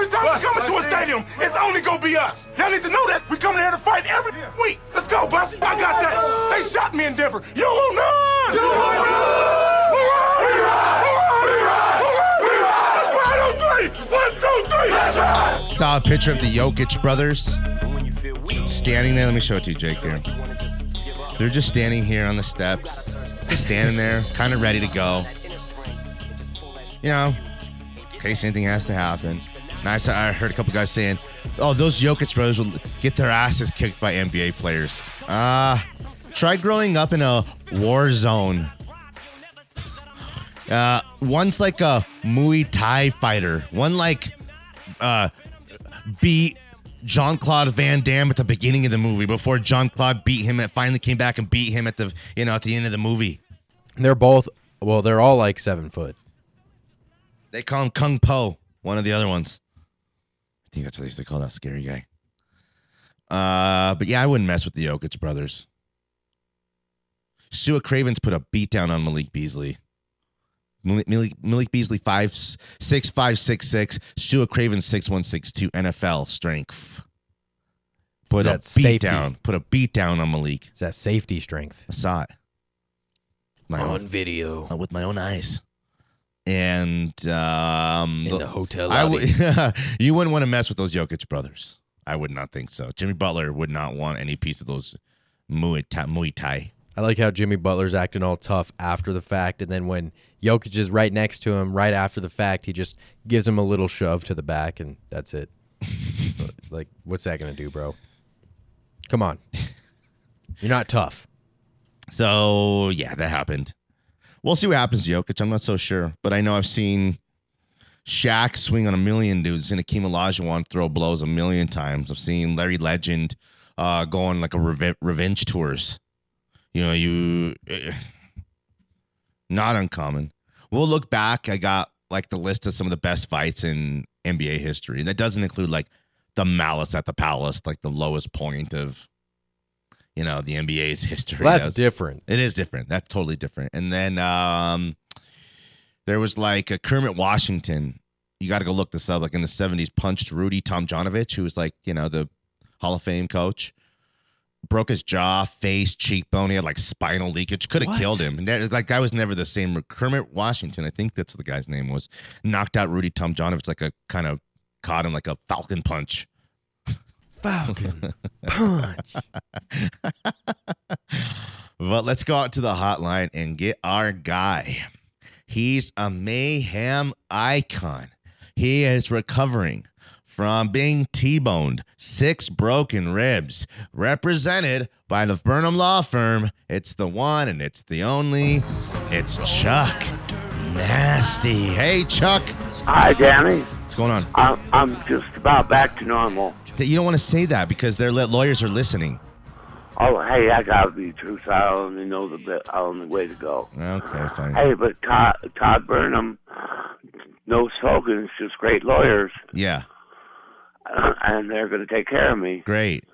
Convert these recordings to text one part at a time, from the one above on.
Every time we come into a stadium, it's only gonna be us. Y'all need to know that. We come here to fight every week. Let's go, Bussy. I got that. They shot me in Denver. You will not. You will not. We ride. We ride. We ride. Let's ride three. One, two, three. Let's. Saw a picture of the Jokic brothers standing there. Let me show it to you, Jake. Here, they're just standing here on the steps, standing there, kind of ready to go. You know, in case anything has to happen. And I, saw, I heard a couple guys saying, "Oh, those Jokic brothers will get their asses kicked by NBA players." Ah, try growing up in a war zone. Uh, one's like a Muay Thai fighter. One like uh, beat Jean Claude Van Damme at the beginning of the movie before Jean Claude beat him and finally came back and beat him at the you know at the end of the movie. They're both well, they're all like seven foot. They call him Kung Po, one of the other ones. I think that's what they used to call that scary guy. Uh, but yeah, I wouldn't mess with the Jokic brothers. Stuart Cravens put a beat down on Malik Beasley. Malik, Malik, Malik Beasley five six five six six. Stuart Cravens six one six two. NFL strength. Put a that beat safety? down. Put a beat down on Malik. Is that safety strength? I saw it. My own, video uh, with my own eyes. And um, in the hotel lobby. would. you wouldn't want to mess with those Jokic brothers. I would not think so. Jimmy Butler would not want any piece of those Muay Thai. Muay Thai. I like how Jimmy Butler's acting all tough after the fact, and then when Jokic is right next to him, right after the fact, he just gives him a little shove to the back, and that's it. like, what's that gonna do, bro? Come on, you're not tough. So yeah, that happened. We'll see what happens to Jokic. I'm not so sure, but I know I've seen Shaq swing on a million dudes and Akeem Olajuwon throw blows a million times. I've seen Larry Legend uh, go on like a reve- revenge tours. You know, you eh, not uncommon. We'll look back. I got like the list of some of the best fights in NBA history. And that doesn't include like the malice at the palace, like the lowest point of you know the NBA's history. Well, that's different. it is different. That's totally different. And then um, there was like a Kermit Washington. You got to go look this up. Like in the seventies, punched Rudy Tomjanovich, who was like you know the Hall of Fame coach. Broke his jaw, face, cheekbone. He had like spinal leakage. Could have killed him. And that, like guy was never the same. Kermit Washington, I think that's what the guy's name was. Knocked out Rudy Tomjanovich like a kind of caught him like a falcon punch. Falcon punch. But let's go out to the hotline and get our guy. He's a mayhem icon. He is recovering from being T-boned, six broken ribs, represented by the Burnham Law Firm. It's the one and it's the only. It's Chuck Nasty. Hey, Chuck. Hi, Danny. What's going on? I'm, I'm just about back to normal. You don't want to say that because their lawyers are listening. Oh, hey, I gotta be true, so I only know the bit, only way to go. Okay, fine. Hey, but Todd, Todd Burnham, no slogan, it's just great lawyers, Yeah, uh, and they're gonna take care of me. great.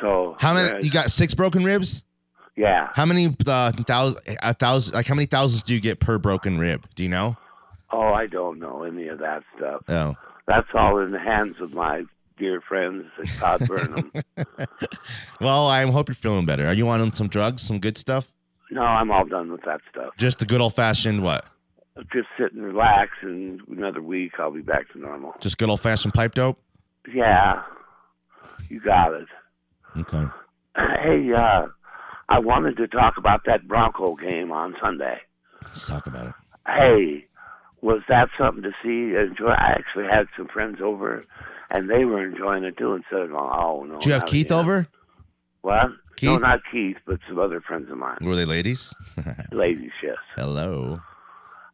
So How many? You got six broken ribs? Yeah. How many uh, thousand, a thousand, like how many thousands do you get per broken rib? Do you know? Oh, I don't know any of that stuff. Oh, That's all in the hands of my dear friends at Todd Burnham. well, I hope you're feeling better. Are you on some drugs, some good stuff? no, I'm all done with that stuff. Just the good old fashioned what? Just sit and relax, and another week I'll be back to normal. Just good old fashioned pipe dope. Yeah, you got it. Okay. Hey, uh, I wanted to talk about that Bronco game on Sunday. Let's talk about it. Hey, was that something to see? Enjoy? I actually had some friends over, and they were enjoying it too. Instead of going, oh no. Did you have Keith again." over? What? No, Keith? not Keith, but some other friends of mine. Were they ladies? Ladies, yes. Hello,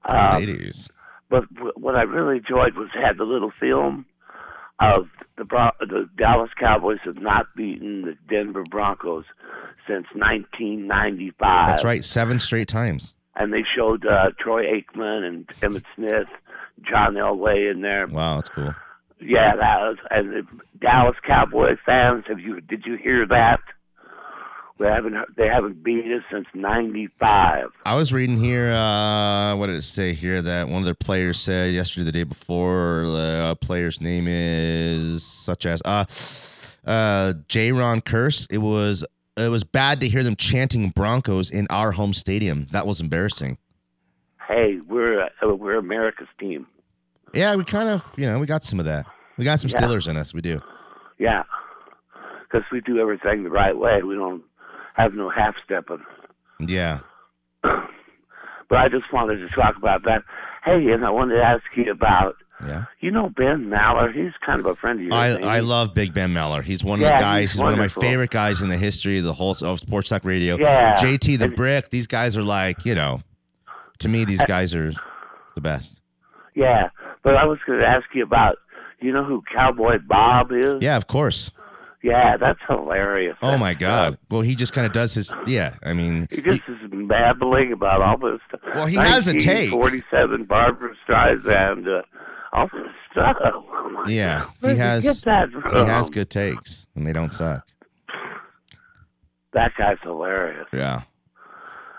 Um, ladies. But what I really enjoyed was had the little film of the the Dallas Cowboys have not beaten the Denver Broncos since 1995. That's right. Seven straight times. And they showed uh, Troy Aikman and Emmitt Smith, John Elway in there. Wow, that's cool. Yeah, that was and the Dallas Cowboys fans. Have you did you hear that? We haven't they haven't beat us since '95. I was reading here. Uh, what did it say here? That one of their players said yesterday, the day before. The uh, player's name is such as uh, uh, Jayron Kearse. It was it was bad to hear them chanting Broncos in our home stadium. That was embarrassing. Hey, we're uh, we're America's team. Yeah, we kind of you know we got some of that. We got some Yeah. Steelers in us. We do. Yeah, because we do everything the right way. We don't have no half stepping. Yeah. But I just wanted to talk about that. Hey, and I wanted to ask you about Yeah. you know Ben Maller. He's kind of a friend of yours. I, I love Big Ben Maller. He's one of Yeah, the guys. he's He's, one of my favorite guys in the history of the whole of Sports Talk Radio. Yeah. JT the And- Brick. These guys are like, you know, to me, these guys are the best. Yeah, but I was going to ask you about. You know who Cowboy Bob is? Yeah, of course. Yeah, that's hilarious. Oh my God. Well, he just kind of does his. Yeah, I mean, He just is babbling about all this stuff. Well, he has a take. Forty-seven Barbra Streisand, uh, all this stuff. yeah, Where'd he has. He has good takes, and they don't suck. That guy's hilarious. Yeah.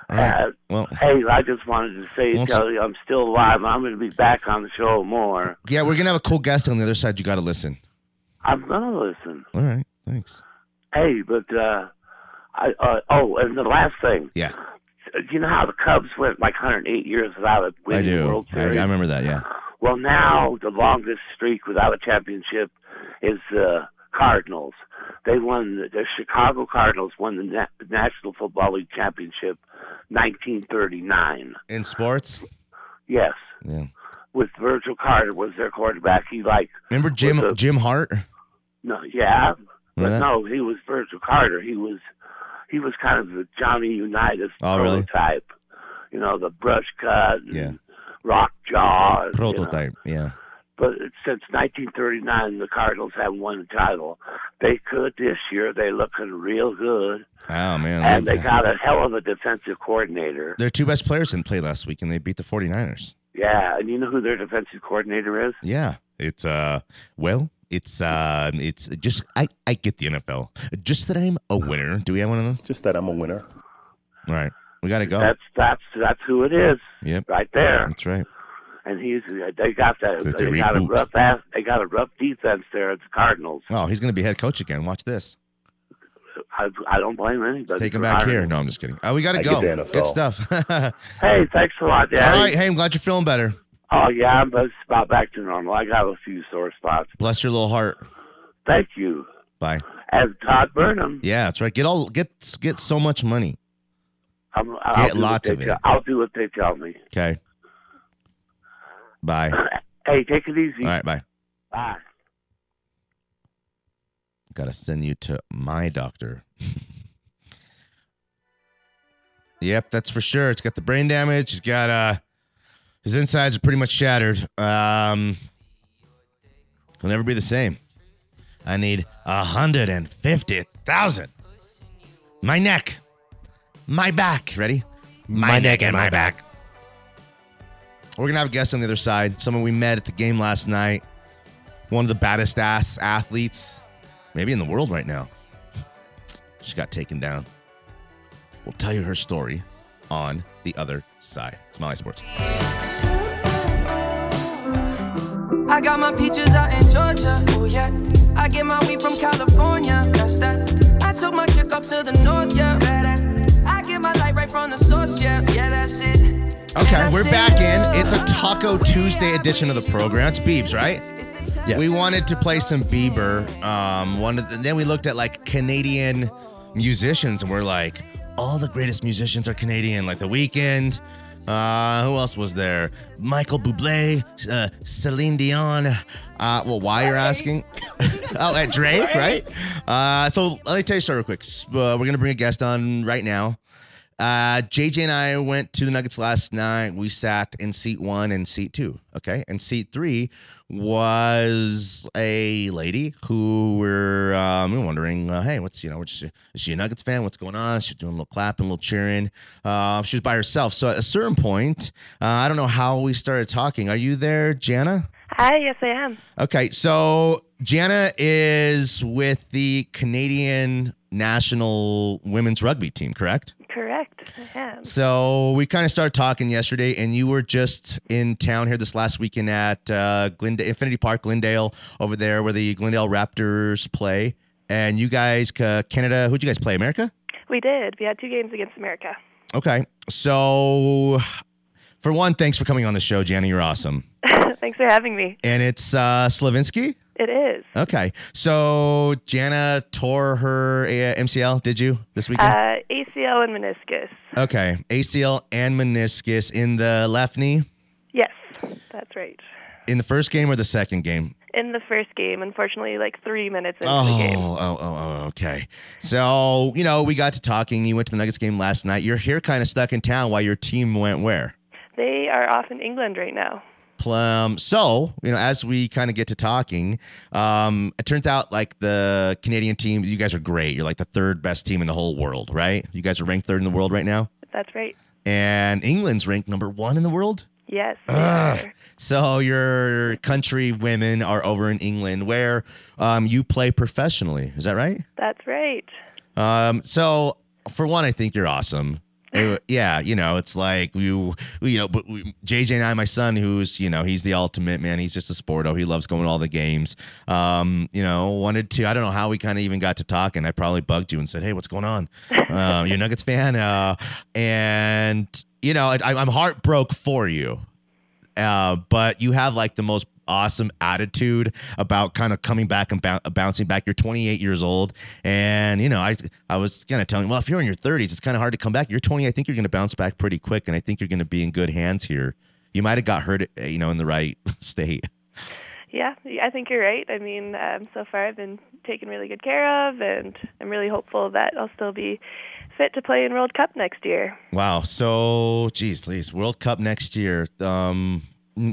Right. Uh, Well, hey, I just wanted to say, Well, tell you, I'm still alive. I'm going to be back on the show more. yeah, we're gonna have a cool guest on the other side. You got to listen. I'm going to listen. All right. Thanks. Hey, but uh, I uh, oh, and the last thing, Yeah, you know how the Cubs went like 108 years without a I winning do. World I, I remember that. Yeah. Well, now the longest streak without a championship is the Cardinals. They won the, the Chicago Cardinals won the Na- National Football League championship 1939. In sports. Yes, Yeah. with Virgil Carter was their quarterback. He like Remember Jim the- Jim Hart? no, yeah, but that? no, he was Virgil Carter. He was he was kind of the Johnny Unitas Oh, really? prototype. You know, the brush cut, and Yeah. rock jaw, and, you know. Prototype. Yeah. But since 1939, the Cardinals haven't won a title. They could this year. They're looking real good, Oh man. and they got a hell of a defensive coordinator. Their two best players didn't play last week, and they beat the 49ers. Yeah, and you know who their defensive coordinator is? Yeah. It's uh well, it's uh it's just I I get the NFL. Just that I'm a winner. Do we have one of those? Just that I'm a winner. All right. We got to go. That's that's that's who it is, Yep. right there. That's right. And he's uh, they got that. So it's a they got a rough ass. They got a rough defense there at the Cardinals. Oh, he's going to be head coach again. Watch this. I, I don't blame anybody. Let's take him back hiring here. No, I'm just kidding. Oh, we got to go. get Good stuff. Hey, thanks a lot, Daddy. right. Hey, I'm glad you're feeling better. Oh yeah, I'm just about back to normal. I got a few sore spots. Bless your little heart. Thank you. Bye. As Todd Burnham. Yeah, that's right. Get all get get so much money. I'm, I'll Get do what lots of it. tell- I'll do what they tell me. Okay. Bye. Hey, take it easy. right. Bye. Bye. Got to send you to my doctor. yep, that's for sure. It's got the brain damage. He's got uh his insides are pretty much shattered. Um he'll never be the same. I need a hundred and fifty thousand. My neck. My back. Ready? My, neck and my back. We're gonna have a guest on the other side. Someone we met at the game last night. One of the baddest ass athletes maybe in the world right now. She got taken down. We'll tell you her story on the other side. It's Mile High Sports. I got my peaches out in Georgia. Oh yeah. I get my weed from California. That's that. I took my chick up to the north, yeah. I get my light right from the source, yeah. Yeah, that's it. Okay, we're back in. It's a Taco Tuesday edition of the program. It's Beebs, right? Yes. We wanted to play some Bieber. Um, one of the, then we looked at like Canadian musicians, and we're like, all the greatest musicians are Canadian. Like The Weeknd. Uh, who else was there? Michael Bublé, uh, Celine Dion. Uh, well, why you're asking? oh, at Drake, right? Uh, so let me tell you a story real quick. Uh, we're gonna bring a guest on right now. Uh, JJ and I went to the Nuggets last night. We sat in seat one and seat two. Okay. And seat three was a lady who were um, wondering, uh, hey, what's, you know, what's she, is she a Nuggets fan? What's going on? She's doing a little clapping, a little cheering. Uh, she was by herself. So at a certain point, uh, I don't know how we started talking. Are you there, Janna? Hi, yes, I am. Okay, so Janna is with the Canadian national women's rugby team, correct? Correct. I am. So we kind of started talking yesterday, and you were just in town here this last weekend at uh, Glenda- Infinity Park, Glendale, over there where the Glendale Raptors play. And you guys, uh, Canada, who'd you guys play? America? We did. We had two games against America. Okay. So, for one, thanks for coming on the show, Janna. You're awesome. Thanks for having me. And it's uh, Slevinsky? It is. Okay. So, Janna tore her uh, MCL, did you, this weekend? Uh, ACL and meniscus. okay. ACL and meniscus in the left knee Yes, that's right. in the first game or the second game? In the first game, unfortunately, like three minutes into Oh, the game. oh, oh, oh, okay. So, you know, we got to talking. You went to the Nuggets game last night. You're here kind of stuck in town while your team went where? They are off in England right now. Um, so, you know, as we kind of get to talking, um, it turns out like the Canadian team, you guys are great. You're like the third best team in the whole world, right? You guys are ranked third in the world right now. That's right. And England's ranked number one in the world. Yes. they Ugh. are. So your country women are over in England where um, you play professionally. Is that right? That's right. Um, so for one, I think you're awesome. Yeah, you know, it's like you, you know, but we, JJ and I, my son, who's, you know, he's the ultimate man. He's just a sporto. He loves going to all the games. Um, you know, wanted to. I don't know how we kind of even got to talking. I probably bugged you and said, "Hey, what's going on? Uh, you a Nuggets fan?" Uh, and you know, I, I'm heartbroken for you uh, but you have like the most awesome attitude about kind of coming back and bou- bouncing back. You're 28 years old, and you know, I I was kind of telling, you, well, if you're in your 30s, it's kind of hard to come back. You're 20. I think you're going to bounce back pretty quick, and I think you're going to be in good hands here. You might have got hurt, uh, you know, in the right state. Yeah, I think you're right. I mean, um, so far I've been taken really good care of, and I'm really hopeful that I'll still be fit to play in World Cup next year. Wow. So, geez, Lise, World Cup next year. Um,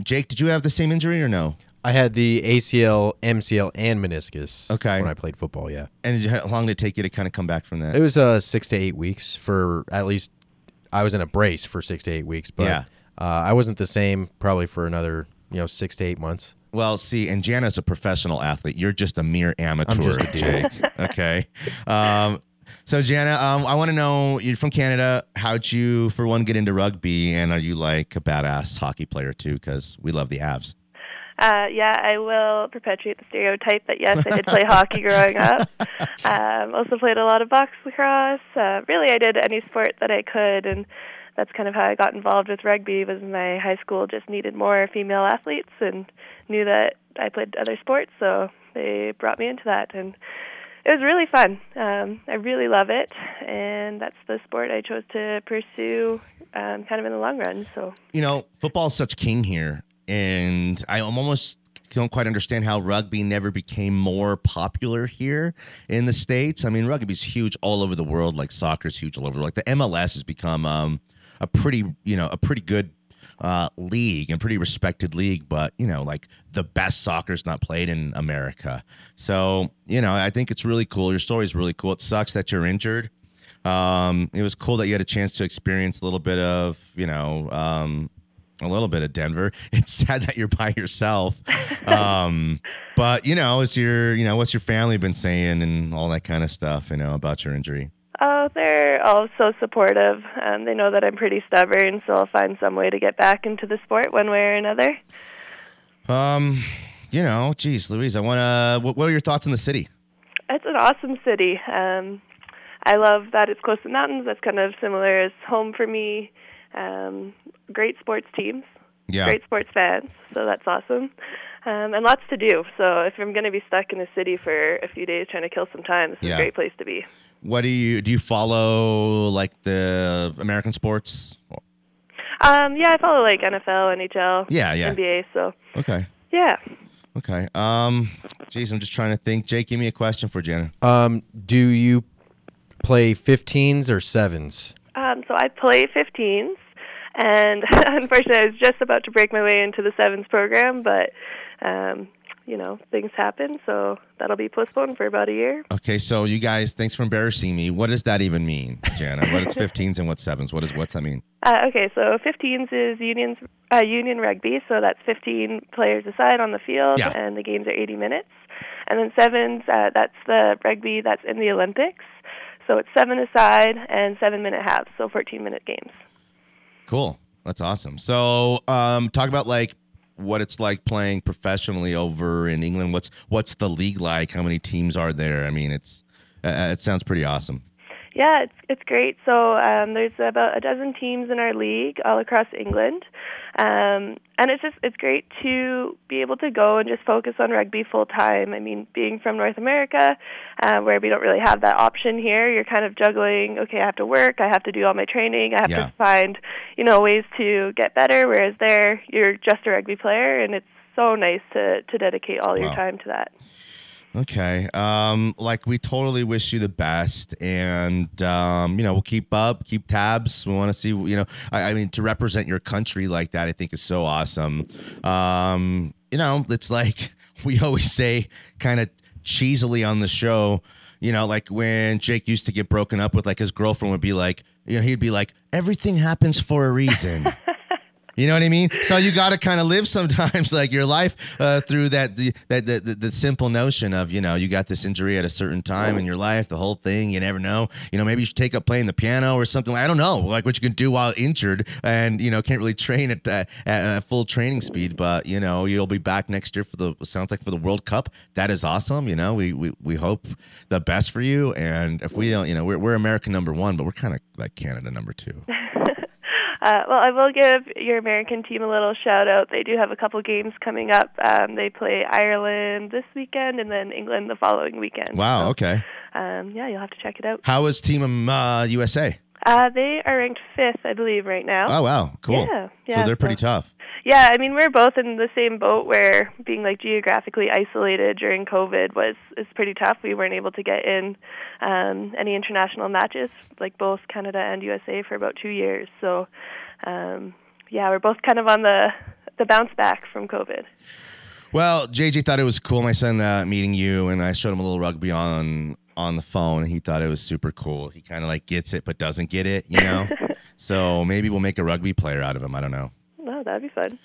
Jake, did you have the same injury or no? I had the ACL, MCL, and meniscus. Okay. When I played football, yeah. And how long did it take you to kind of come back from that? It was uh six to eight weeks for at least. I was in a brace for six to eight weeks, but Yeah. uh, I wasn't the same probably for another you know six to eight months. Well, see, and Janna's a professional athlete. You're just a mere amateur, just a dude. Jake. okay. Um, so, Janna, um, I want to know you're from Canada. How'd you, for one, get into rugby? And are you like a badass hockey player too? Because we love the Avs. Uh, yeah, I will perpetuate the stereotype that yes, I did play hockey growing up. Um, also played a lot of box lacrosse. Uh, really, I did any sport that I could, and that's kind of how I got involved with rugby. Was my high school just needed more female athletes, and knew that I played other sports, so they brought me into that, and it was really fun. Um, I really love it, and that's the sport I chose to pursue, um, kind of in the long run. So. You know, football's such king here. And I almost don't quite understand how rugby never became more popular here in the states. I mean, rugby's huge all over the world, like soccer's huge all over. Like the MLS has become um, a pretty, you know, a pretty good uh, league and pretty respected league, but you know, like the best soccer's not played in America. So you know, I think it's really cool. Your story is really cool. It sucks that you're injured. Um, it was cool that you had a chance to experience a little bit of, you know, um, a little bit of Denver. It's sad that you're by yourself. Um, but you know, is your, you know, what's your family been saying and all that kind of stuff, you know, about your injury? Oh, they're all so supportive. Um, they know that I'm pretty stubborn, so I'll find some way to get back into the sport one way or another. Um, you know, geez, Louise, I want to, what, what are your thoughts on the city? It's an awesome city. Um, I love that it's close to mountains. That's kind of similar as home for me. Um, great sports teams, Yeah. great sports fans, so that's awesome. Um, and lots to do. So if I'm going to be stuck in a city for a few days trying to kill some time, this is Yeah. a great place to be. What do you, do you follow like the American sports? Um, yeah, I follow like NFL, NHL, Yeah, yeah. NBA. So Okay. yeah. Okay. Um, geez, I'm just trying to think. Jake, give me a question for Jenna. Um, do you play 15s or sevens? Um, so I play 15s, and unfortunately, I was just about to break my way into the sevens program, but um, you know, things happen. So that'll be postponed for about a year. Okay, so you guys, thanks for embarrassing me. What does that even mean, Janna? what is 15s and what's sevens? What is what's that mean? Uh, okay, so 15s is unions, uh, union rugby, so that's 15 players aside on the field, Yeah. and the games are 80 minutes. And then sevens, uh, that's the rugby that's in the Olympics, so it's seven aside and seven minute halves, so 14 minute games. Cool. That's awesome. So, um, talk about like what it's like playing professionally over in England. What's what's the league like? How many teams are there? I mean, it's uh, it sounds pretty awesome. Yeah, it's it's great. So um, there's about a dozen teams in our league all across England, um, and it's just it's great to be able to go and just focus on rugby full time. I mean, being from North America, uh, where we don't really have that option here, you're kind of juggling. Okay, I have to work, I have to do all my training, I have Yeah. to find you know ways to get better. Whereas there, you're just a rugby player, and it's so nice to to dedicate all your time to that. Okay. Um, like we totally wish you the best, and um, you know we'll keep up, keep tabs. We want to see, you know, I, I mean, to represent your country like that, I think is so awesome. Um, you know, it's like we always say, kind of cheesily on the show. You know, like when Jake used to get broken up with, like his girlfriend would be like, you know, he'd be like, everything happens for a reason. You know what I mean? So you got to kind of live sometimes like your life uh, through that the, that the, the, simple notion of you know you got this injury at a certain time in your life, the whole thing. You never know. You know maybe you should take up playing the piano or something. I don't know, like what you can do while injured and you know can't really train at, uh, at full training speed. But you know you'll be back next year for the sounds like for the World Cup. That is awesome. You know we we, we hope the best for you. And if we don't, you know we're we're American number one, but we're kind of like Canada number two. Uh, well, I will give your American team a little shout out. They do have a couple games coming up. Um, they play Ireland this weekend and then England the following weekend. Wow. So, Okay. Um, yeah, you'll have to check it out. How is Team uh, USA? Uh, they are ranked fifth, I believe, right now. Oh wow, cool. Yeah, so they're pretty so- tough. Yeah, I mean we're both in the same boat where being like geographically isolated during COVID was is pretty tough. We weren't able to get in um, any international matches, like both Canada and USA, for about two years. So, um, yeah, we're both kind of on the the bounce back from COVID. Well, JJ thought it was cool. My son uh, meeting you, and I showed him a little rugby on on the phone. And he thought it was super cool. He kind of like gets it, but doesn't get it. You know. so maybe we'll make a rugby player out of him. I don't know. Oh, that'd be fun.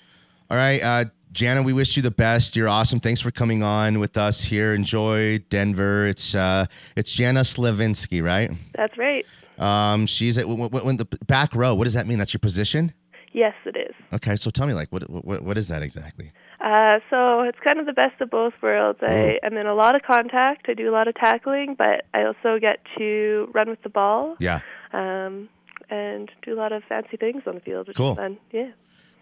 All right, uh, Janna, we wish you the best. You're awesome. Thanks for coming on with us here. Enjoy Denver. It's uh, it's Janna Slevinsky, right? That's right. Um, she's at when, when the back row. What does that mean? That's your position. Yes, it is. Okay, so tell me, like, what what what is that exactly? Uh, so it's kind of the best of both worlds. I am in a lot of contact. I do a lot of tackling, but I also get to run with the ball Yeah. um, and do a lot of fancy things on the field, which Cool. is fun. Yeah.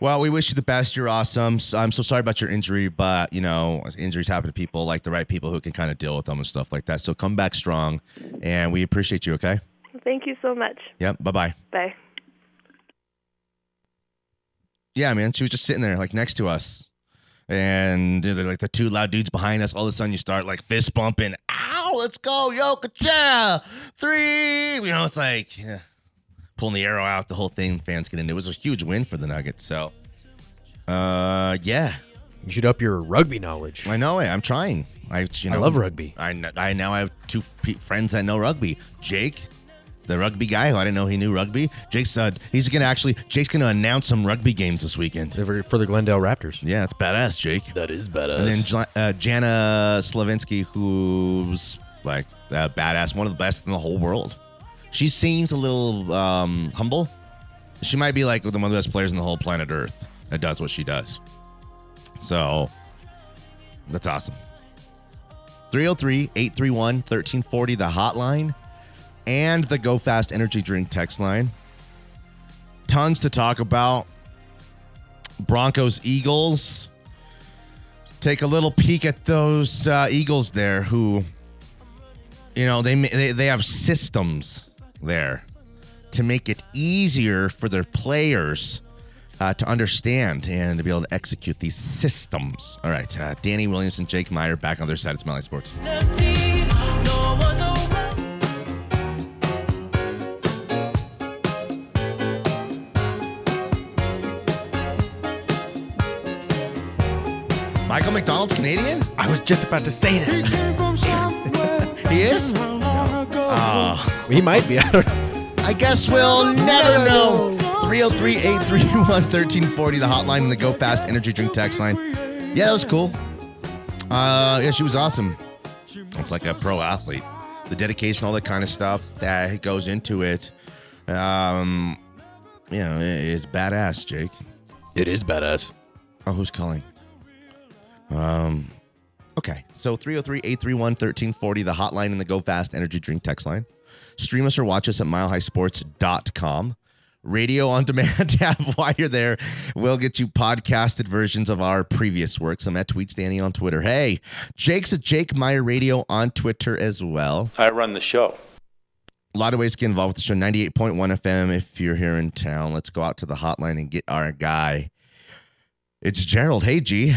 Well, we wish you the best. You're awesome. I'm so sorry about your injury, but you know, injuries happen to people, like the right people who can kind of deal with them and stuff like that. So come back strong, and we appreciate you. Okay. Thank you so much. Yep. Bye bye. Bye. Yeah, man. She was just sitting there, like next to us, and they're like the two loud dudes behind us. All of a sudden, you start like fist bumping. Ow! Let's go, yo, yeah, three. You know, it's like yeah, pulling the arrow out. The whole thing. Fans get into. It was a huge win for the Nuggets. So, uh, yeah. You should up your rugby knowledge. I know it. I'm trying. I, you know, I love rugby. I, kn- I now have two pe- friends that know rugby. Jake, the rugby guy who I didn't know he knew rugby. Jake's uh, he's gonna actually Jake's gonna announce some rugby games this weekend. For for the Glendale Raptors. Yeah, it's badass, Jake. That is badass. And then J- uh, Janna Slevinsky, who's like uh, badass, one of the best in the whole world. She seems a little um, humble. She might be like one of the best players in the whole planet Earth that does what she does. So that's awesome. 303 831 1340, the hotline, and the Go Fast Energy Drink text line. Tons to talk about. Broncos, Eagles. Take a little peek at those uh, Eagles there who, you know, they, they, they have systems there to make it easier for their players uh, to understand and to be able to execute these systems. All right, uh, Danny and Jake Meyer back on their side. It's Mile High Sports. Michael McDonald's Canadian? I was just about to say that. He is? Oh, He might be. I don't know. I guess we'll never know. 303 831 1340, the hotline and the Go Fast Energy Drink text line. Yeah, that was cool. Uh, yeah, she was awesome. It's like a pro athlete. The dedication, all that kind of stuff that goes into it. Um, you know, it's badass, Jake. It is badass. Oh, who's calling? Um, okay. So 303 831 1340, the hotline and the Go Fast Energy Drink text line. Stream us or watch us at milehighsports.com. Radio on demand tab while you're there. We'll get you podcasted versions of our previous works. I'm at Tweets Danny on Twitter. Hey, Jake's at Jake Meyer Radio on Twitter as well. I run the show. A lot of ways to get involved with the show. 98.1 FM if you're here in town. Let's go out to the hotline and get our guy. It's Gerald. Hey, G.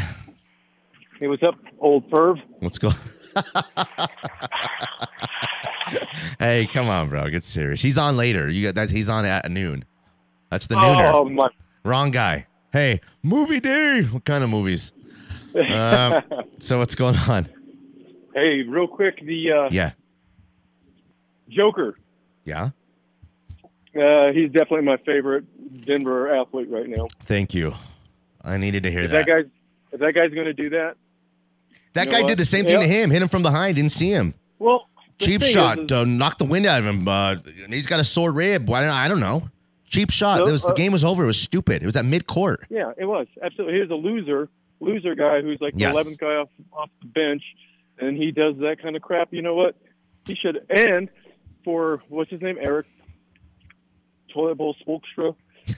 Hey, what's up, old perv? Let's go. hey, come on, bro. Get serious. He's on later. You got that. He's on at noon. That's the nooner. Oh my! Wrong guy. Hey, movie day. What kind of movies? Uh, so what's going on? Hey, real quick, the uh, Yeah. Joker. Yeah. Uh, he's definitely my favorite Denver athlete right now. Thank you. I needed to hear If that. that guy's if that guy's going to do that, that you guy did the same thing to him. Hit him from behind. Didn't see him. well, Cheap shot. is- is- uh, knocked the wind out of him. Uh, he's got a sore rib. Why don't I don't know. Cheap shot. So, It was, the uh, game was over. It was stupid. It was at mid court. yeah, it was absolutely. He was a loser, loser guy who's like Yes. the eleventh guy off off the bench, and he does that kind of crap. You know what? He should. And for what's his name, Eric Toilet Bowl Spoelstra,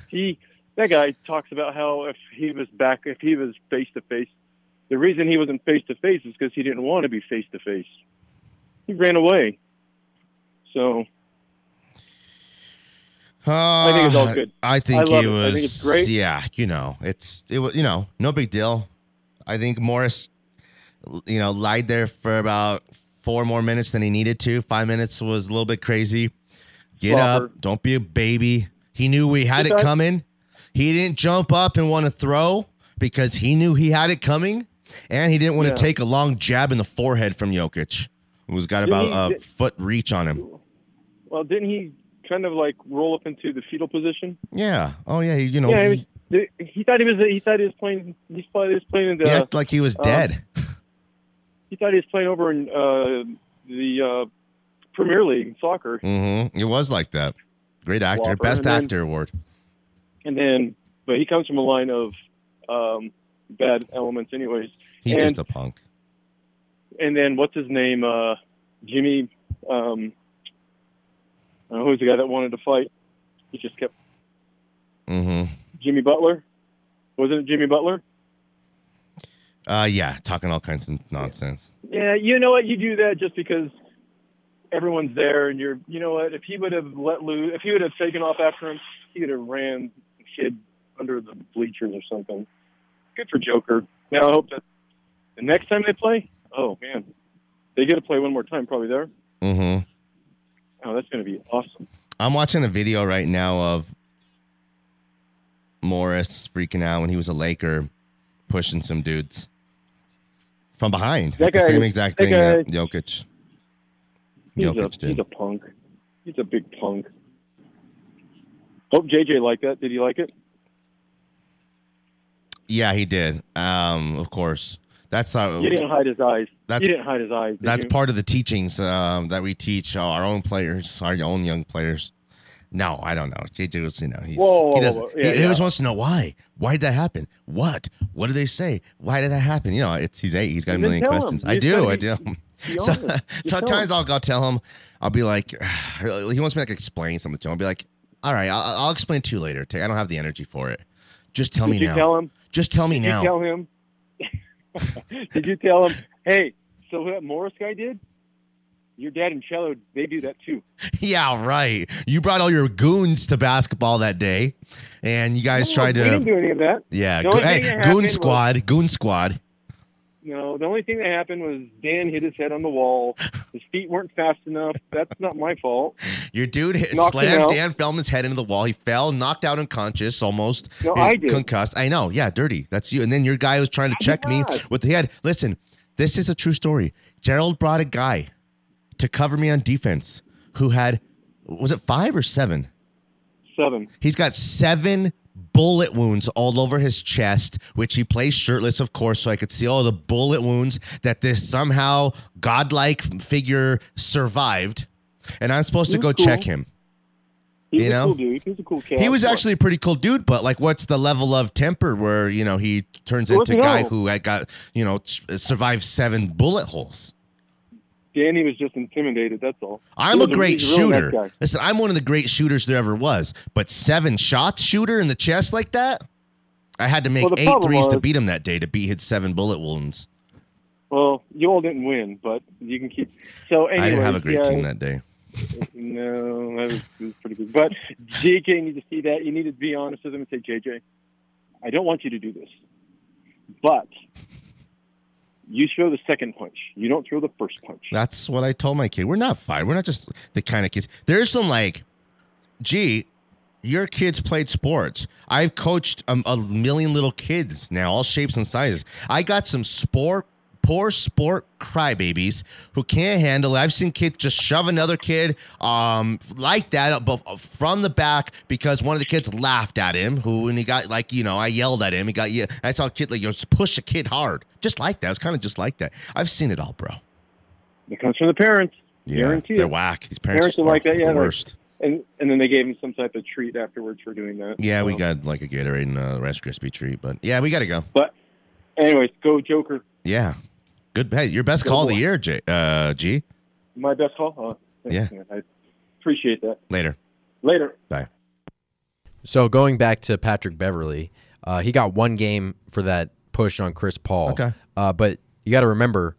he that guy talks about how if he was back, if he was face to face, the reason he wasn't face to face is because he didn't want to be face to face. He ran away. So I think it's all ah, good. I think I it it. I was. think it's great. Yeah, you know, it's it was you know no big deal. I think Morris, you know, lied there for about four more minutes than he needed to. Five minutes was a little bit crazy. Get Flopper. up, don't be a baby. He knew we had it coming. He didn't jump up and want to throw because he knew he had it coming, and he didn't want Yeah. to take a long jab in the forehead from Jokic, who's got Didn't about he- a foot reach on him. well, didn't he kind of like roll up into the fetal position? Yeah. Oh yeah. You know. yeah, he- was, he thought he was he thought he was playing he thought he was playing in the He acted like he was um, dead. he thought he was playing over in uh, the uh, Premier League soccer, Mm-hmm. It was like that. Great actor, Whopper, best and then- actor award. and then but he comes from a line of um, bad elements, anyways. He's and- just a punk. And then what's his name? Uh, Jimmy. Um, who's the guy that wanted to fight? He just kept Mm-hmm. Jimmy Butler. Wasn't it Jimmy Butler? Uh, yeah, talking all kinds of nonsense. Yeah, you know what? You do that just because everyone's there, and you're. You know what? If he would have let loose, if he would have taken off after him, he would have ran, hid under the bleachers or something. Good for Joker. Now I hope that the next time they play, oh man, they get to play one more time, probably there. Mm-hmm. Oh, that's going to be awesome. I'm watching a video right now of Morris freaking out when he was a Laker, pushing some dudes from behind. That the same exact thing guy- that Jokic. He's a Jokic did. he's a punk. He's a big punk. Hope JJ liked that. Did he like it? Yeah, he did. Um, of course. That's uh, He didn't hide his eyes. That's- he didn't hide his eyes. That's you? part of the teachings um, that we teach our own players, our own young players. No, I don't know. JJ was, you know, he's, Whoa, he whoa, doesn't. whoa. he, Yeah, he yeah. always wants to know why. Why did that happen? What? What did they say? Why did that happen? You know, it's he's eight. He's got a million questions. I do. I do. So. You sometimes. I'll go tell him. I'll be like, he wants me to like explain something to him. I'll be like, all right, I'll, I'll explain to you later. I don't have the energy for it. Just tell Did me you now. tell him? Just tell me Did now. you tell him? did you tell him? Hey, so what that Morris guy did? Your dad and Cello, they do that too. Yeah, right. You brought all your goons to basketball that day, and you guys No, tried We didn't to. do any of that. Yeah, go, hey, goon squad, goon squad. No. The only thing that happened was Dan hit his head on the wall. His feet weren't fast enough. That's not my fault. Your dude hit, Knocked slammed. Dan Feldman's head into the wall. He fell, knocked out unconscious, almost. No, I did. Concussed. I know. Yeah, dirty. That's you. And then your guy was trying to I check me with the head. Listen, this is a true story. Gerald brought a guy to cover me on defense who had, was it five or seven? Seven. He's got seven bullet wounds all over his chest, which he plays shirtless, of course, so I could see all the bullet wounds that this somehow godlike figure survived. And I'm supposed to go cool. check him. He's You a know? cool dude. He's a cool cat. He was actually a pretty cool dude, but like, what's the level of temper where you know he turns into a guy who got you know survived seven bullet holes? Danny was just intimidated. That's all. I'm a was great a real nice shooter. Listen, I'm one of the great shooters there ever was, but seven shots shooter in the chest like that, I had to make Well, eight threes to beat him that day to beat his seven bullet wounds. Well, you all didn't win, but you can keep. So anyway, I didn't have a great yeah, team that day. No, that was, it was pretty good. But JJ you need to see that. You need to be honest with him and say, JJ, I don't want you to do this, but you throw the second punch. You don't throw the first punch. That's what I told my kid. We're not fighting. We're not just the kind of kids. There's some like, gee, your kids played sports. I've coached a, a million little kids now, all shapes and sizes. I got some sport, poor sport crybabies who can't handle it. I've seen kids just shove another kid um, like that above, from the back because one of the kids laughed at him. Who and he got like you know I yelled at him. He got yeah. I saw a kid like you know, push a kid hard, just like that. It's kind of just like that. I've seen it all, bro. It comes from the parents. Yeah, Guarantee they're it. whack. These parents, Parents are like that. Yeah, they're- worst. And and then they gave him some type of treat afterwards for doing that. Yeah, we got like a Gatorade and a Rice Krispie treat, but yeah, we got to go. But anyways, go Joker. Yeah, good. Hey, your best Go call of the year, J. Uh, G. My best call. Oh, thanks, Yeah. man. I appreciate that. Later. Later. Bye. So going back to Patrick Beverley, uh, he got one game for that push on Chris Paul. Okay. Uh, but you got to remember,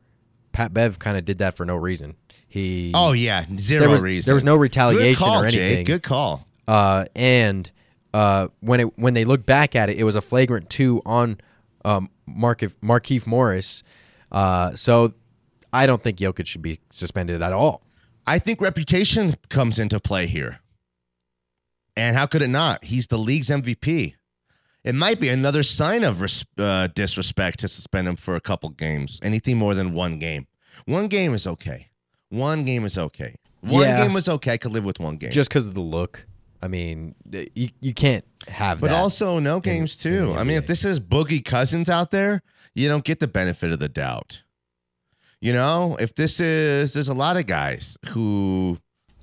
Pat Bev kind of did that for no reason. He Oh yeah, zero there was, reason. There was no Good retaliation call, or Jay. anything. Good call. Uh, and uh, when it when they look back at it, it was a flagrant two on um, Markif, Markeith Morris. Uh, so I don't think Jokic should be suspended at all. I think reputation comes into play here. And how could it not? He's the league's MVP. It might be another sign of res- uh, disrespect to suspend him for a couple games. Anything more than one game. One game is okay. One game is okay. One Yeah. game was okay. I could live with one game. Just because of the look. I mean, you, you can't have But that. also no games too. in I mean, if this is Boogie Cousins out there, you don't get the benefit of the doubt. You know, if this is, there's a lot of guys who,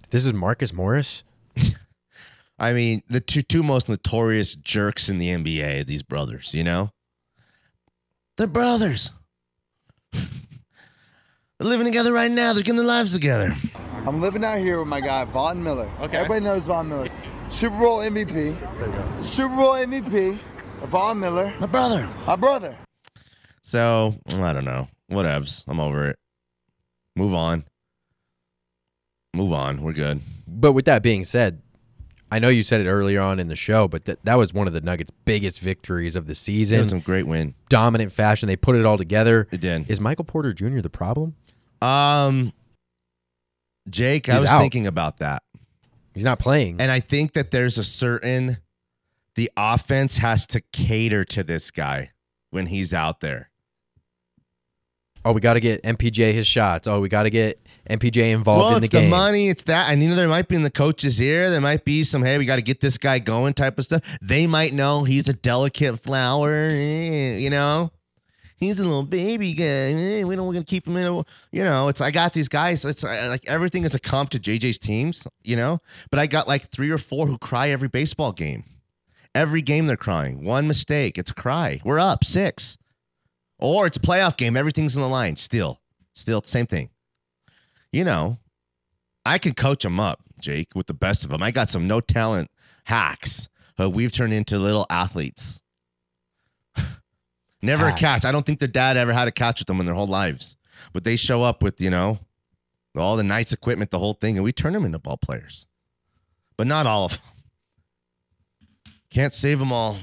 this is Marcus Morris. I mean, the two, two most notorious jerks in the NBA, these brothers. You know, they're brothers. They're living together right now. They're getting their lives together. I'm living out here with my guy Von Miller. Okay. Everybody knows Von Miller. Super Bowl MVP. Super Bowl MVP. Von Miller. My brother. My brother. So I don't know. Whatevs. I'm over it. Move on. Move on. We're good. But with that being said, I know you said it earlier on in the show, but that that was one of the Nuggets' biggest victories of the It season. was a great win. Dominant fashion. They put it all together. It did. Is Michael Porter Jr. the problem? Um, Jake, I He's was out. thinking about that, He's not playing. and I think that there's a certain the offense has to cater to this guy when he's out there. Oh, we got to get MPJ his shots. Oh, we got to get MPJ involved well, in the game. it's the, money, it's that, and you know there might be in the coach's ear. There might be some hey, we got to get this guy going type of stuff. They might know he's a delicate flower, eh, you know. He's a little baby guy. eh, We don't. We're gonna keep him in. A, you know, it's. I got these guys. It's like everything is a comp to JJ's teams. You know, but I got like three or four who cry every baseball game. Every game they're crying. One mistake, it's a cry. We're up six, or it's a playoff game. Everything's in the line. Still, still same thing. You know, I can coach them up, Jake, with the best of them. I got some no talent hacks who we've turned into little athletes. Never Hacks. a catch. I don't think their dad ever had a catch with them in their whole lives. But they show up with, you know, all the nice equipment, the whole thing, and we turn them into ball players. But not all of them. Can't save them all.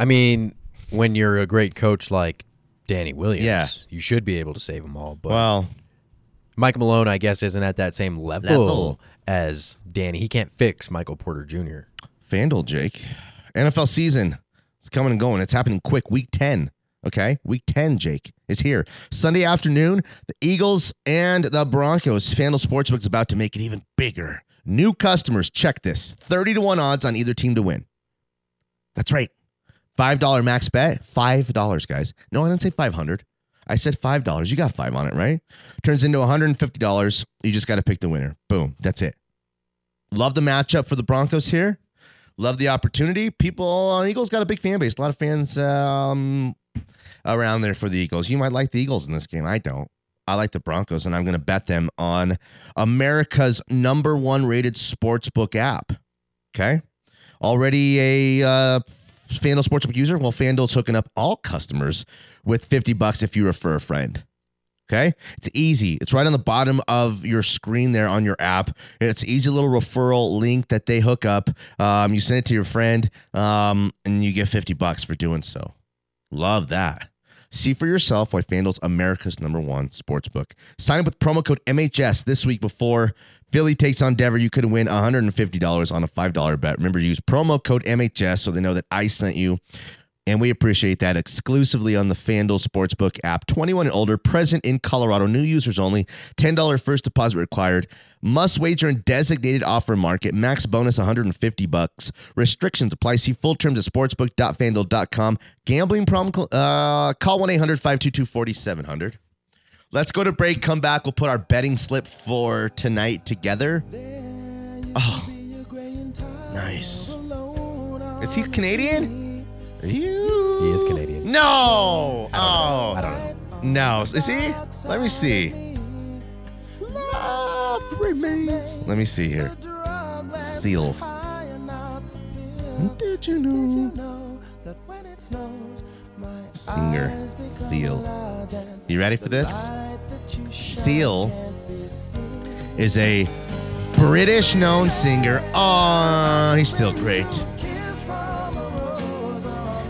I mean, when you're a great coach like Danny Williams. Yeah. You should be able to save them all. But Well, Michael Malone, I guess, isn't at that same level, Level. as Danny. He can't fix Michael Porter Jr. FanDuel, Jake. NFL season. It's coming and going. It's happening quick. Week 10. Okay. Week 10, Jake, is here. Sunday afternoon, the Eagles and the Broncos. FanDuel Sportsbook is about to make it even bigger. New customers, check this 30 to 1 odds on either team to win. That's right. $5 max bet. $5, guys. No, I didn't say 500 I said $5. You got 5 on it, right? Turns into $150. You just got to pick the winner. Boom. That's it. Love the matchup for the Broncos here. Love the opportunity. People on Eagles got a big fan base. A lot of fans um, around there for the Eagles. You might like the Eagles in this game. I don't. I like the Broncos, and I'm going to bet them on America's number one rated sportsbook app. Okay. Already a uh, FanDuel Sportsbook user? Well, FanDuel's hooking up all customers with 50 bucks if you refer a friend. Okay. It's easy. It's right on the bottom of your screen there on your app. It's easy little referral link that they hook up. Um, you send it to your friend um, and you get 50 bucks for doing so. Love that. See for yourself why FanDuel's America's number one sportsbook. Sign up with promo code MHS this week before Philly takes on Denver. You could win $150 on a $5 bet. Remember, to use promo code MHS so they know that I sent you. And we appreciate that exclusively on the FanDuel Sportsbook app. 21 and older, present in Colorado, new users only. $10 first deposit required. Must wager in designated offer market. Max bonus 150 bucks. Restrictions apply. See full terms at sportsbook.fanduel.com. Gambling problem? Uh, call 1-800-522-4700. Let's go to break. Come back. We'll put our betting slip for tonight together. Oh, nice. Is he Canadian? You. He is Canadian. No. Oh. I don't know. No. Is he? Let me see. Love remains. Let me see here. Seal. Did you know? Singer. Seal. You ready for this? Seal is a British known singer. Oh, he's still great.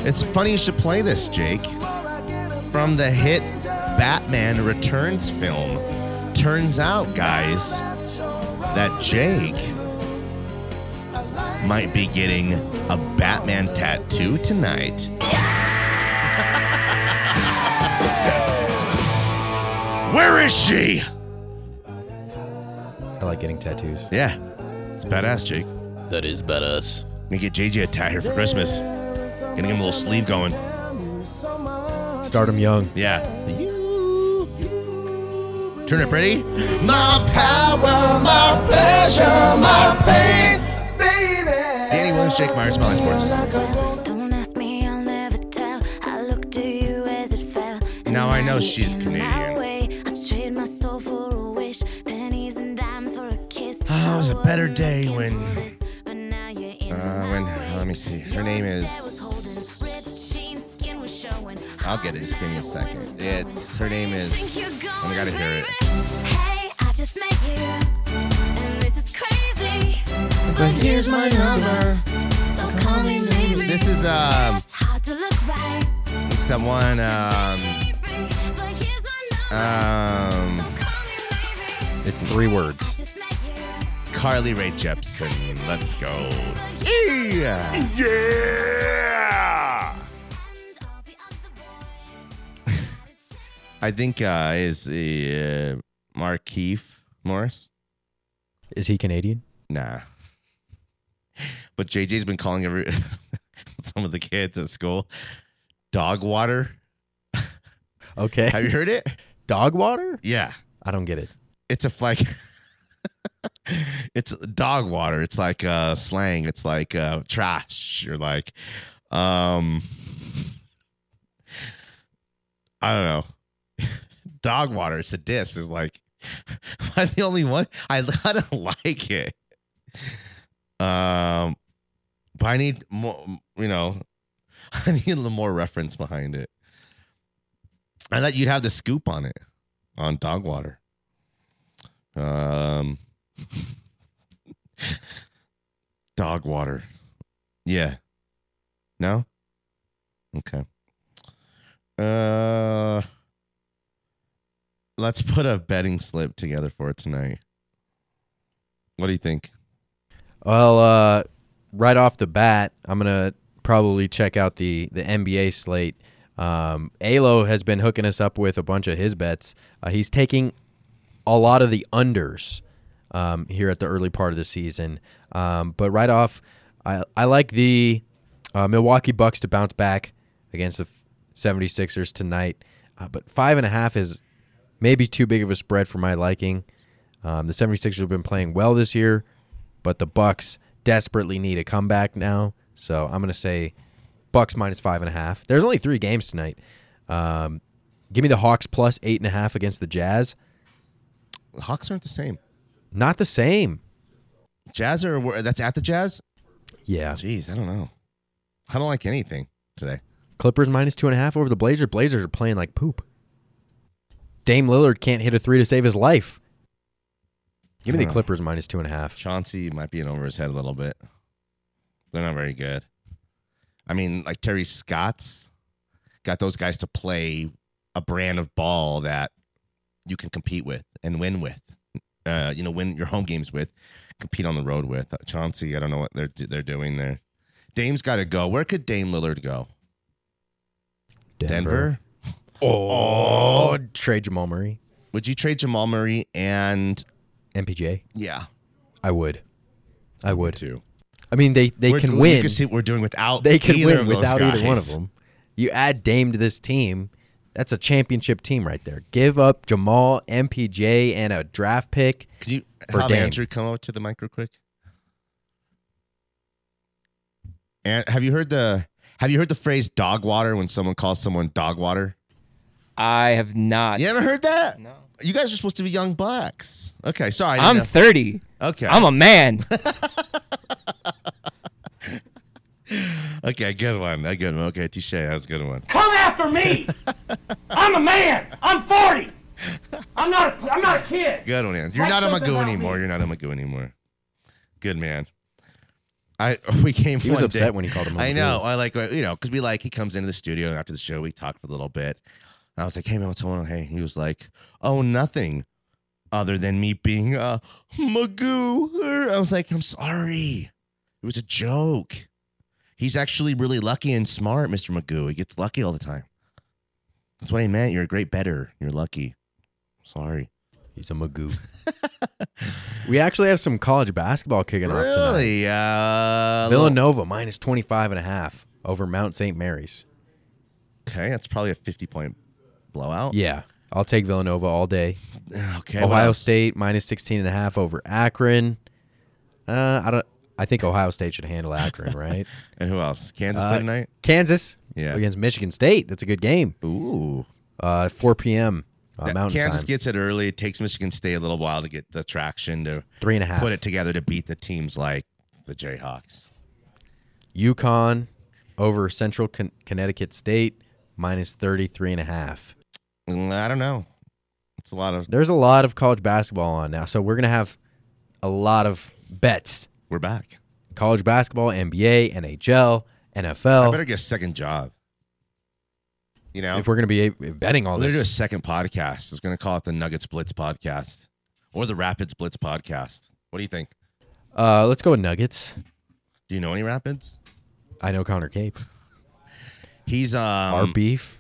It's funny you should play this, Jake. From the hit Batman Returns film. Turns out, guys, that Jake might be getting a Batman tattoo tonight. Where is she? I like getting tattoos. Yeah, it's badass, Jake. That is badass. Gonna get JJ a tie here for Christmas. Gonna give him a little sleeve going. Start him young. Yeah. Turn it pretty. My power, my pleasure, my pain, baby. Danny Williams, Jake Myers, Mile High Sports. Don't ask me, I'll never tell. I looked to you as it fell. Now I know she's in Canadian. way. I trade my soul for a wish, pennies and dimes for a kiss. Oh, it was a I better day when- for this, but now you're in Uh, when? Let me see. Her name is. I'll get it. Just give me a second. It's her name is. I gotta hear it. Hey, I just met you, and this is crazy. But here's my number. So call me maybe. This is um. It's hard to look right, It's that one um but here's my number. um. Call me maybe. It's three words. I just met you. Carly Rae Jepsen. Let's go. Yeah. Yeah. I think uh, is uh, Markieff Morris. Is he Canadian? Nah. But JJ's been calling every some of the kids at school dog water. Okay. Have you heard it? Dog water? Yeah. I don't get it. It's a like it's dog water. It's like uh slang. It's like uh trash. You're like um I don't know. Dog water, it's a diss is like I'm the only one. I kind of like it. Um but I need more you know I need a little more reference behind it. I thought you'd have the scoop on it on dog water. Um, dog water. Yeah. No. Okay. Uh, let's put a betting slip together for tonight. What do you think? Well, uh, right off the bat, I'm gonna probably check out the the NBA slate. Um, Alo has been hooking us up with a bunch of his bets. Uh, he's taking a lot of the unders um, here at the early part of the season. Um, but right off, I I like the uh, Milwaukee Bucks to bounce back against the 76ers tonight. Uh, but five and a half is maybe too big of a spread for my liking. Um, the 76ers have been playing well this year, but the Bucks desperately need a comeback now. So I'm going to say Bucks minus five and a half. There's only three games tonight. Um, give me the Hawks plus eight and a half against the Jazz. The Hawks aren't the same. Not the same. Jazz are that's at the Jazz. Yeah. Jeez, I don't know. I don't like anything today. Clippers minus two and a half over the Blazers. Blazers are playing like poop. Dame Lillard can't hit a three to save his life. Give me the. Clippers minus two and a half. Chauncey might be in over his head a little bit. They're not very good. I mean, like Terry Stotts got those guys to play a brand of ball that you can compete with and win with. Uh, you know, win your home games with, compete on the road with. Uh, Chauncey, I don't know what they're they're doing there. Dame's got to go. Where could Dame Lillard go? Denver. Oh, trade Jamal Murray. Would you trade Jamal Murray and MPJ? yeah, I would. I would. too. I mean, they they We're- can you win. can see what we're doing without. they can either win of those without either one of guys. them. You add Dame to this team, that's a championship team right there. Give up Jamal, MPJ, and a draft pick. Can you for have Dame. Andrew come over to the mic real quick? And have you heard the have you heard the phrase dog water when someone calls someone dog water? I have not. You ever heard that? No. You guys are supposed to be young blacks. Okay, sorry. I I'm didn't 30. okay. I'm a man. okay, good one. A good one. Okay, touche. That was a good one. Come after me. I'm a man. I'm 40. I'm not. A, I'm not a kid. Good one, Andrew. You're Write not a something Magoo anymore. me. You're not a Magoo anymore. Good man. I we came. He was upset day- when he called him a I Magoo. know. I like you know because we like he comes into the studio and after the show we talked for a little bit. I was like, hey man, what's going on? Hey, he was like, oh nothing, other than me being a Magoo. I was like, I'm sorry. It was a joke. He's actually really lucky and smart, Mr. Magoo. He gets lucky all the time. That's what I meant. You're a great better. You're lucky. Sorry. He's a Magoo. we actually have some college basketball kicking off tonight. Really? Uh, Villanova minus 25 and a half over Mount St. Mary's. Okay, that's probably a 50 point blowout. Yeah. I'll take Villanova all day. Okay. Ohio? State minus 16 and a half over Akron. Uh, I don't I think Ohio State should handle Akron, right? And who else? Kansas Uh, play tonight? Kansas Yeah. against Michigan State. That's a good game. Ooh. Uh, 4 p.m. Uh, Mountain Kansas time. gets it early. It takes Michigan State a little while to get the traction to Three and a half. put it together to beat the teams like the Jayhawks. UConn over Central Con- Connecticut State minus 33 and a half. Mm, I don't know. It's a lot of. There's a lot of college basketball on now, so we're going to have a lot of bets. We're back. College basketball, NBA, NHL, NFL. I better get a second job. You know, if we're going to be betting all this. gonna do a second podcast. I was going to call it the Nuggets Blitz podcast or the Rapids Blitz podcast. What do you think? Uh, let's go with Nuggets. Do you know any Rapids? I know Connor Cape. He's um Our beef.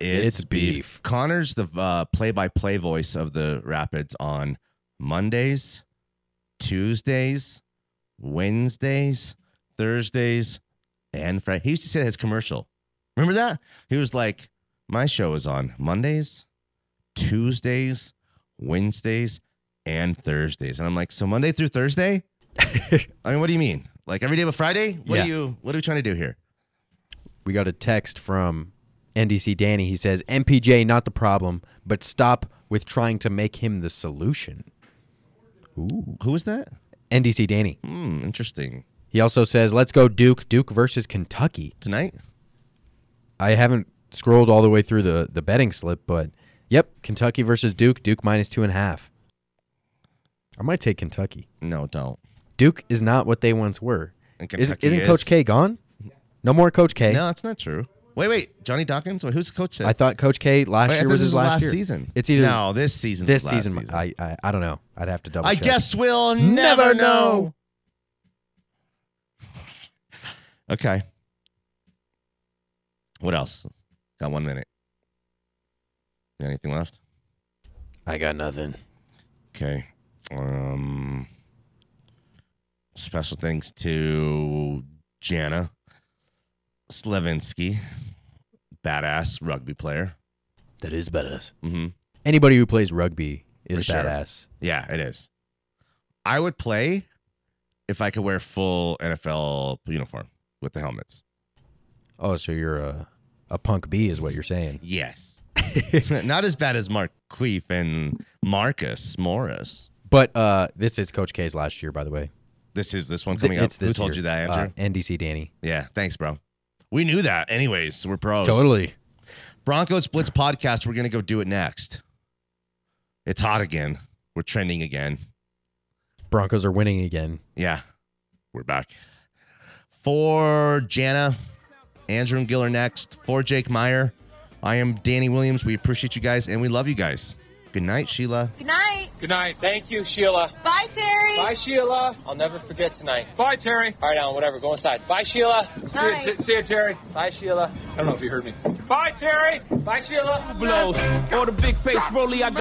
It's, It's beef. beef. Connor's the uh, play-by-play voice of the Rapids on Mondays, Tuesdays, Wednesdays, Thursdays, and Friday. He used to say his commercial. Remember that? He was like, "My show is on Mondays, Tuesdays, Wednesdays, and Thursdays." And I'm like, "So Monday through Thursday?" I mean, what do you mean? Like every day but Friday? What Yeah. are you? What are we trying to do here? We got a text from NDC Danny. He says, MPJ, not the problem, but stop with trying to make him the solution. Ooh. Who is that? NDC Danny. Hmm, interesting. He also says, let's go Duke. Duke versus Kentucky. Tonight? I haven't scrolled all the way through the, the betting slip, but yep, Kentucky versus Duke. Duke minus two and a half. I might take Kentucky. No, don't. Duke is not what they once were. And Is, isn't is. Coach K gone? No more Coach K. No, that's not true. Wait, wait, Johnny Dawkins. Wait, who's the coach? I thought Coach K last Wait, year was his last, last year. season. It's either No, this season. This last season, season. I, I I don't know. I'd have to double. I check. guess we'll never know. Okay. What else? Got one minute. Got anything left? I got nothing. Okay. Um. Special thanks to Janna Slevinsky, badass rugby player. That is badass. Mm-hmm. Anybody who plays rugby is sure. badass. Yeah, it is. I would play if I could wear full NFL uniform with the helmets. Oh, so you're a a punk B, is what you're saying? Yes. Not as bad as Mark Queef and Marcus Morris. But uh, this is Coach K's last year, by the way. This is this one coming up. it's Who this told year. you that, Uh, NDC Danny. yeah, thanks, bro. We knew that. Anyways, we're pros. Totally. Broncos Blitz podcast. We're gonna go do it next. It's hot again. We're trending again. Broncos are winning again. Yeah, we're back. For Janna, Andrew and Gill are next. For Jake Meyer, I am Danny Williams. We appreciate you guys and we love you guys. Good night, Sheila. Good night. Good night. Thank you, Sheila. Bye, Terry. Bye, Sheila. I'll never forget tonight. Bye, Terry. All right, Alan, whatever. Go inside. Bye, Sheila. Bye. See, you, see you, Terry. Bye, Sheila. I don't know if you heard me. Bye, Terry. Bye, Sheila. blows. Or the big face rolly, I got